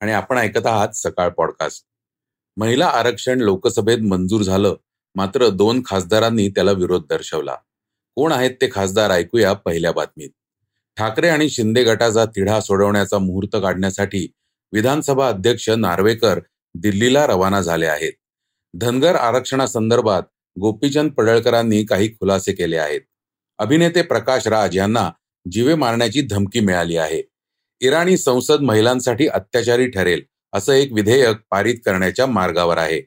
आणि आपण ऐकत आहात सकाळ पॉडकास्ट. महिला आरक्षण लोकसभेत मंजूर झालं मात्र दोन खासदारांनी त्याला विरोध दर्शवला. कोण आहेत ते खासदार ऐकूया पहिल्या बातमीत. ठाकरे आणि शिंदे गटाचा तिढा सोडवण्याचा मुहूर्त काढण्यासाठी विधानसभा अध्यक्ष नार्वेकर दिल्लीला रवाना झाले आहेत. धनगर आरक्षणासंदर्भात गोपीचंद पडळकरांनी काही खुलासे केले आहेत. अभिनेते प्रकाश राज यांना जीवे मारण्याची धमकी मिळाली आहे. इराणी संसद महिलांसाठी अत्याचारी ठरेल असं एक विधेयक पारित करण्याच्या मार्गावर आहे.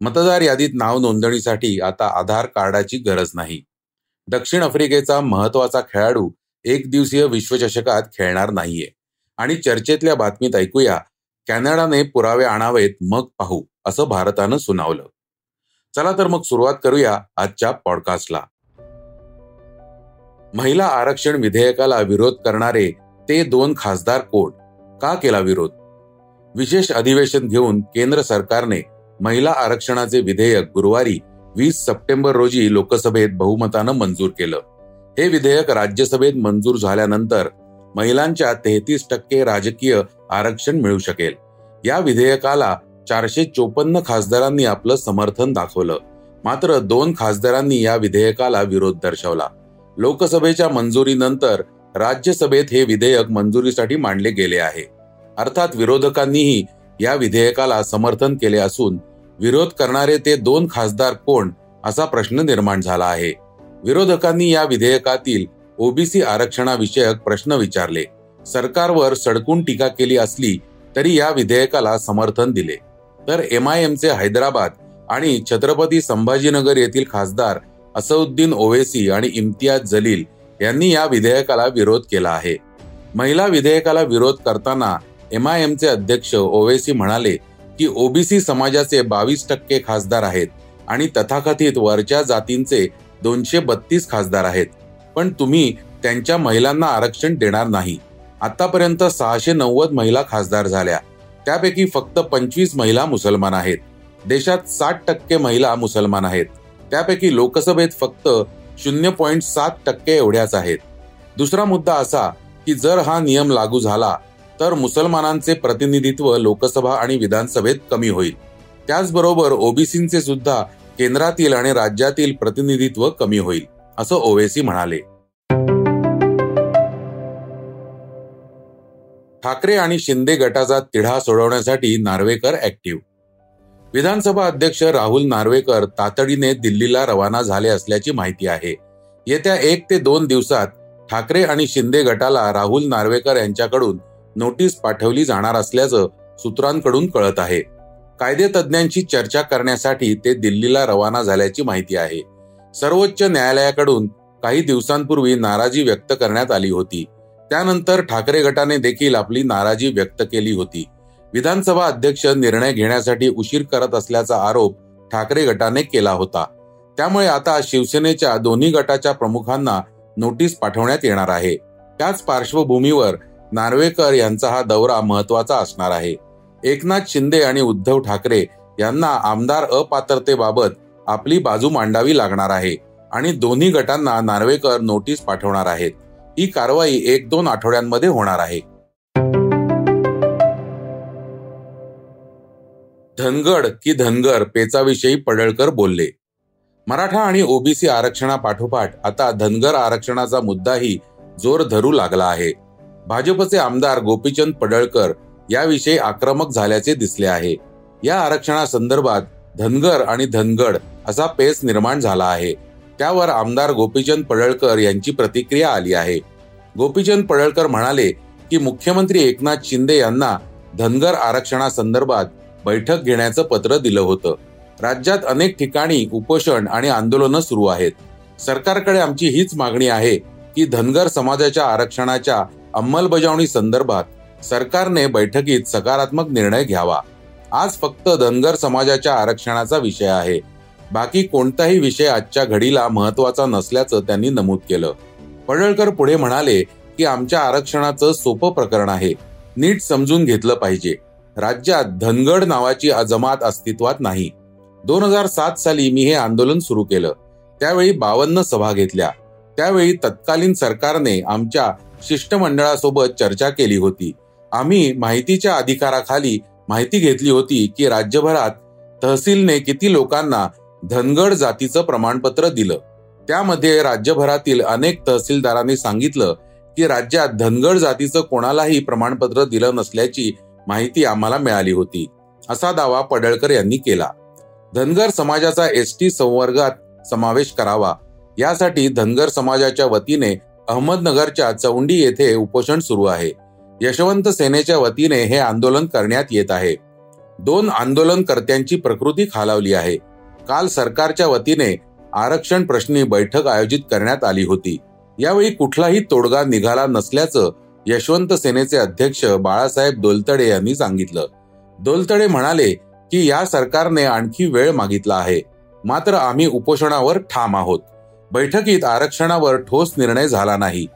मतदार यादीत नाव नोंदणीसाठी आता आधार कार्डाची गरज नाही. दक्षिण आफ्रिकेचा महत्त्वाचा खेळाडू एक दिवसीय विश्वचषकात खेळणार नाहीये. आणि चर्चेतल्या बातमीत ऐकूया कॅनडाने पुरावे आणावेत मग पाहू असं भारतानं सुनावलं. चला तर मग सुरुवात करूया आजच्या पॉडकास्टला. महिला आरक्षण विधेयकाला विरोध करणारे ते दोन खासदार कोण? का केला विरोध? विशेष अधिवेशन घेऊन केंद्र सरकारने महिला आरक्षणाचे विधेयक गुरुवारी वीस सप्टेंबर रोजी लोकसभेत बहुमतानं मंजूर केलं. हे विधेयक राज्यसभेत मंजूर झाल्यानंतर महिलांच्या तेहतीस टक्के राजकीय आरक्षण मिळू शकेल. या विधेयकाला चारशे चोपन्न खासदारांनी आपलं समर्थन दाखवलं. मात्र दोन खासदारांनी या विधेयकाला विरोध दर्शवला. लोकसभेच्या मंजुरीनंतर राज्यसभेत हे विधेयक मंजुरीसाठी मांडले गेले आहे. अर्थात विरोधकांनीही या विधेयकाला समर्थन केले असून विरोध करणारे ते दोन खासदार कोण असा प्रश्न निर्माण झाला आहे. विरोधकांनी या विधेयकातील ओबीसी आरक्षणाविषयक प्रश्न विचारले. सरकारवर सडकून टीका केली असली तरी या विधेयकाला समर्थन दिले. तर एम आय एमचे हैदराबाद आणि छत्रपती संभाजीनगर येथील खासदार असउद्दीन ओवेसी आणि इम्तियाज जलील यांनी या विधेयकाला विरोध केला आहे. महिला विधेयकाला विरोध करताना एम आय एमचे अध्यक्ष ओवेसी म्हणाले की ओबीसी समाजाचे बावीस टक्के खासदार आहेत आणि तथाकथित वरच्या जातींचे दोनशे बत्तीस खासदार आहेत. पण तुम्ही त्यांच्या महिलांना आरक्षण देणार नाही. आतापर्यंत सहाशे नव्वद महिला खासदार झाल्या. त्यापैकी फक्त पंचवीस महिला मुसलमान आहेत. देशात साठ टक्के महिला मुसलमान आहेत. त्यापैकी लोकसभेत फक्त शून्य पॉईंट सात टक्के एवढ्याच आहेत. दुसरा मुद्दा असा की जर हा नियम लागू झाला तर मुसलमानांचे प्रतिनिधित्व लोकसभा आणि विधानसभेत कमी होईल. त्याचबरोबर ओबीसींचे सुद्धा केंद्रातील आणि राज्यातील प्रतिनिधित्व कमी होईल असं ओवेसी म्हणाले. ठाकरे आणि शिंदे गटाचा तिढा सोडवण्यासाठी नार्वेकर ऍक्टिव्ह विधानसभा अध्यक्ष राहुल नार्वेकर तातडीने दिल्लीला रवाना झाले असल्याची माहिती आहे. येत्या एक ते दोन दिवसात ठाकरे आणि शिंदे गटाला राहुल नार्वेकर यांच्याकडून नोटीस पाठवली जाणार असल्याचं सूत्रांकडून कळत आहे. कायदे तज्ज्ञांशी चर्चा करण्यासाठी ते दिल्लीला रवाना झाल्याची माहिती आहे. सर्वोच्च न्यायालयाकडून काही दिवसांपूर्वी नाराजी व्यक्त करण्यात आली होती. त्यानंतर ठाकरे गटाने देखील आपली नाराजी व्यक्त केली होती. विधानसभा अध्यक्ष निर्णय घेण्यासाठी उशीर करत असल्याचा आरोप ठाकरे गटाने केला होता. त्यामुळे आता शिवसेनेच्या दोन्ही गटाच्या प्रमुखांना नोटीस पाठवण्यात येणार आहे. त्याच पार्श्वभूमीवर नार्वेकर यांचा हा दौरा महत्त्वाचा असणार आहे. एकनाथ शिंदे आणि उद्धव ठाकरे यांना आमदार अपात्रतेबाबत आपली बाजू मांडावी लागणार आहे आणि दोन्ही गटांना नार्वेकर नोटीस पाठवणार आहेत. ही कारवाई एक दोन आठवड्यांमध्ये होणार आहे. धनगड की धनगर पेचाविषयी पडळकर बोलले. मराठा आणि ओबीसी आरक्षणापाठोपाठ आता धनगर आरक्षणाचा मुद्दाही जोर धरू लागला आहे. भाजपचे आमदार गोपीचंद पडळकर याविषयी आक्रमक झाल्याचे दिसले आहे. या आरक्षणासंदर्भात धनगर आणि धनगड असा पेच निर्माण झाला आहे. त्यावर आमदार गोपीचंद पडळकर यांची प्रतिक्रिया आली आहे. गोपीचंद पडळकर म्हणाले की मुख्यमंत्री एकनाथ शिंदे यांना धनगर आरक्षणासंदर्भात बैठक घेण्याचं पत्र दिलं होतं. राज्यात अनेक ठिकाणी उपोषण आणि आंदोलनं सुरू आहेत. सरकारकडे आमची हीच मागणी आहे की धनगर समाजाच्या आरक्षणाच्या अंमलबजावणी संदर्भात सरकारने बैठकीत सकारात्मक निर्णय घ्यावा. आज फक्त धनगर समाजाच्या आरक्षणाचा विषय आहे. बाकी कोणताही विषय आजच्या घडीला महत्त्वाचा नसल्याचं त्यांनी नमूद केलं. पडळकर पुढे म्हणाले की आमच्या आरक्षणाचं सोपं प्रकरण आहे. नीट समजून घेतलं पाहिजे. राज्यात धनगड नावाची जमात अस्तित्वात नाही. दोन हजार सात साली मी हे आंदोलन सुरू केलं. त्यावेळी बावन्न सभा घेतल्या. त्यावेळी तत्कालीन सरकारने आमच्या शिष्टमंडळासोबत चर्चा केली होती. आम्ही माहितीच्या अधिकाराखाली माहिती घेतली होती की राज्यभरात तहसीलने किती लोकांना धनगड जातीचं प्रमाणपत्र दिलं. त्यामध्ये राज्यभरातील अनेक तहसीलदारांनी सांगितलं की राज्यात धनगड जातीचं कोणालाही प्रमाणपत्र दिलं नसल्याची माहिती आम्हाला मिळाली होती. असा दावा पडळकर यांनी केला. धनगर समाजाचा एस टी संवर्गात समावेश करावा. यासाठी धनगर समाजाच्या वतीने अहमदनगरच्या चौंडी येथे उपोषण सुरू आहे. यशवंत सेनेच्या वतीने हे आंदोलन करण्यात येत आहे. दोन आंदोलनकर्त्यांची प्रकृती खालावली आहे. काल सरकारच्या वतीने आरक्षण प्रश्नी बैठक आयोजित करण्यात आली होती. यावेळी कुठलाही तोडगा निघाला नसल्याचं यशवंत सेनेचे अध्यक्ष बाळासाहेब दोलतडे यांनी सांगितलं. दोलतडे म्हणाले की या सरकारने आणखी वेळ मागितला आहे. मात्र आम्ही उपोषणावर ठाम आहोत. बैठकीत आरक्षणावर ठोस निर्णय झाला नाही.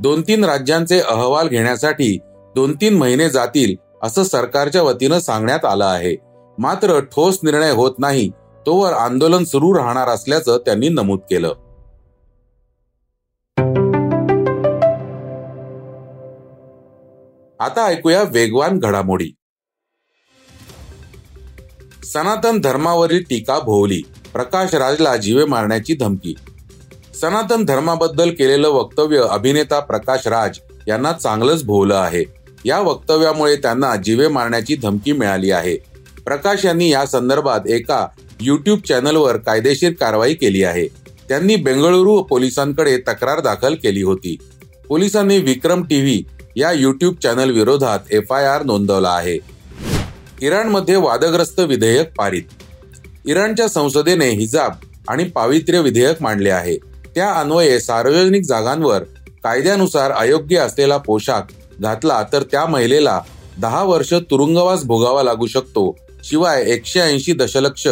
दोन तीन राज्यांचे अहवाल घेण्यासाठी दोन तीन महिने जातील असं सरकारच्या वतीनं सांगण्यात आलं आहे. मात्र ठोस निर्णय होत नाही तोवर आंदोलन सुरू राहणार असल्याचं त्यांनी नमूद केलं. आता ऐकूया वेगवान घडामोडी. सनातन धर्मावरील टीका भोवली. प्रकाश राजला जीवे मारण्याची धमकी. सनातन धर्माबद्दल केलेलं वक्तव्य अभिनेता प्रकाश राज यांना चांगलंच भोवलं आहे. या वक्तव्यामुळे त्यांना जीवे मारण्याची धमकी मिळाली आहे. प्रकाश यांनी या संदर्भात एका युट्यूब चॅनलवर कायदेशीर कारवाई केली आहे. त्यांनी बेंगळुरू पोलिसांकडे तक्रार दाखल केली होती. पोलिसांनी विक्रम टीव्ही या युट्यूब चॅनल विरोधात एफ आय आर नोंदवला आहे. इराणमध्ये वादग्रस्त विधेयक पारित. इराणच्या संसदेने हिजाब आणि पावित्र्य विधेयक मांडले आहे. त्या अन्वये सार्वजनिक जागांवर कायद्यानुसार अयोग्य असलेला पोशाख घातला तर त्या महिलेला दहा वर्ष तुरुंगवास भोगावा लागू शकतो. शिवाय एकशे ऐंशी दशलक्ष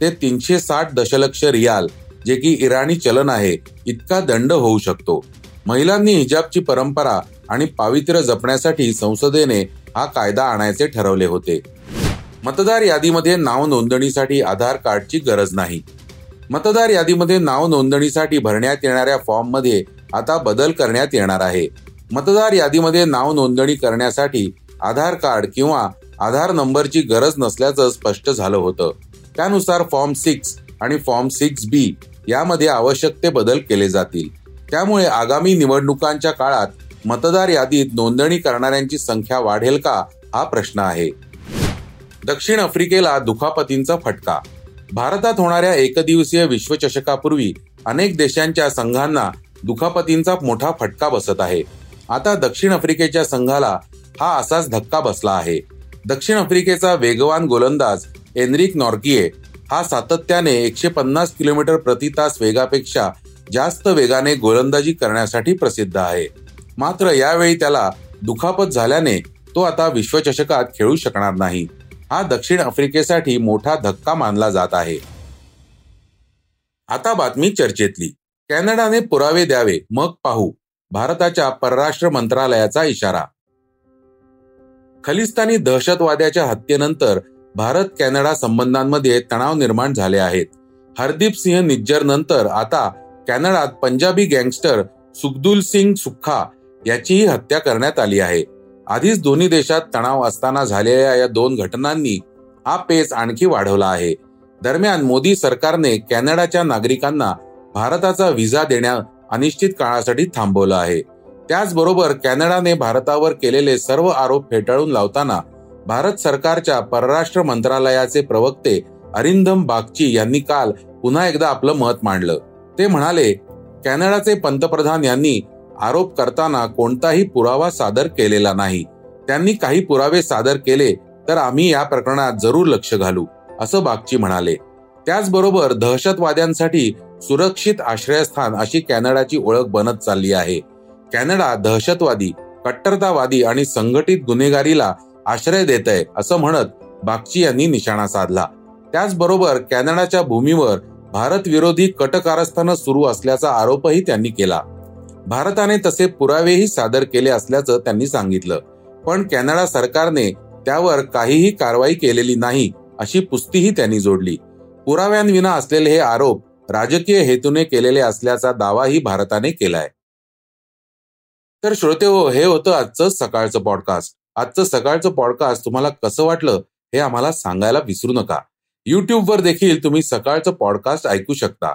ते तीनशे साठ दशलक्ष रियाल जे की इराणी चलन आहे इतका दंड होऊ शकतो. महिलांनी हिजाबची परंपरा आणि पावित्र्य जपण्यासाठी संसदेने हा कायदा आणायचे ठरवले होते. मतदार यादीमध्ये नाव नोंदणीसाठी आधार कार्डची गरज नाही. मतदार यादीमध्ये नाव नोंदणीसाठी भरण्यात येणाऱ्या फॉर्ममध्ये आता बदल करण्यात येणार आहे. मतदार यादीमध्ये नाव नोंदणी करण्यासाठी आधार कार्ड किंवा आधार नंबरची गरज नसल्याचं स्पष्ट झालं होतं. त्यानुसार फॉर्म सिक्स आणि फॉर्म सिक्स बी यामध्ये आवश्यक ते बदल केले जातील. त्यामुळे आगामी निवडणुकांच्या काळात मतदार यादीत नोंदणी करणाऱ्यांची संख्या वाढेल का हा प्रश्न आहे. दक्षिण आफ्रिकेला दुखापतींचा फटका. भारतात होणाऱ्या एकदिवसीय विश्वचषकापूर्वी अनेक देशांच्या संघांना दुखापतींचा मोठा फटका बसत आहे. आता दक्षिण आफ्रिकेच्या संघाला हा असाच धक्का बसला आहे. दक्षिण आफ्रिकेचा वेगवान गोलंदाज एनरिक नॉर्किये हा सातत्याने एकशे पन्नास किलोमीटर प्रति तास वेगापेक्षा जास्त वेगाने गोलंदाजी करण्यासाठी प्रसिद्ध आहे. मात्र यावेळी त्याला दुखापत झाल्याने तो आता विश्वचषकात खेळू शकणार नाही. हा दक्षिण आफ्रिकेसाठी मोठा धक्का मानला जात आहे. आता बातमी चर्चेतली. कॅनडाने पुरावे द्यावे मग पाहू. भारताच्या परराष्ट्र मंत्रालयाचा इशारा. खलिस्तानी दहशतवाद्याच्या हत्येनंतर भारत कॅनडा संबंधांमध्ये तणाव निर्माण झाले आहेत. हरदीप सिंह निज्जर नंतर आता कॅनडात पंजाबी गँगस्टर सुखदुल सिंग सुखा याचीही हत्या करण्यात आली आहे. आधीच दोन्ही देशात तणाव असताना झालेल्या या दोन घटनांनी हा पेच आणखी वाढवला आहे. दरम्यान मोदी सरकारने कॅनडाच्या नागरिकांना भारताचा व्हिसा देण्या अनिश्चित काळासाठी थांबवलं आहे. त्याचबरोबर कॅनडाने भारतावर केलेले सर्व आरोप फेटाळून लावताना भारत सरकारच्या परराष्ट्र मंत्रालयाचे प्रवक्ते अरिंदम बागची यांनी काल पुन्हा एकदा आपलं मत मांडलं. ते म्हणाले कॅनडाचे पंतप्रधान यांनी आरोप करताना कोणताही पुरावा सादर केलेला नाही. त्यांनी काही पुरावे सादर केले तर आम्ही या प्रकरणात जरूर लक्ष घालू असं बागची म्हणाले. त्याचबरोबर दहशतवाद्यांसाठी सुरक्षित आश्रयस्थान अशी कॅनडाची ओळख बनत चालली आहे. कॅनडा दहशतवादी कट्टरतावादी आणि संघटित गुन्हेगारीला आश्रय देत आहे असं म्हणत बागची यांनी निशाणा साधला. त्याचबरोबर कॅनडाच्या भूमीवर भारत विरोधी कटकारस्थानं सुरू असल्याचा आरोपही त्यांनी केला. भारताने तसे पुरावेही सादर केले असल्याचं त्यांनी सांगितलं. पण कॅनडा सरकारने त्यावर काहीही कारवाई केलेली नाही अशी पुस्तीही त्यांनी जोडली. पुराव्यांविना असलेले हे आरोप राजकीय हेतूने केलेले असल्याचा दावाही भारताने केलाय. तर श्रोते हो हे होतं आजचं सकाळचं पॉडकास्ट आजचं सकाळचं पॉडकास्ट तुम्हाला कसं वाटलं हे आम्हाला सांगायला विसरू नका. युट्यूबवर देखील तुम्ही सकाळचं पॉडकास्ट ऐकू शकता.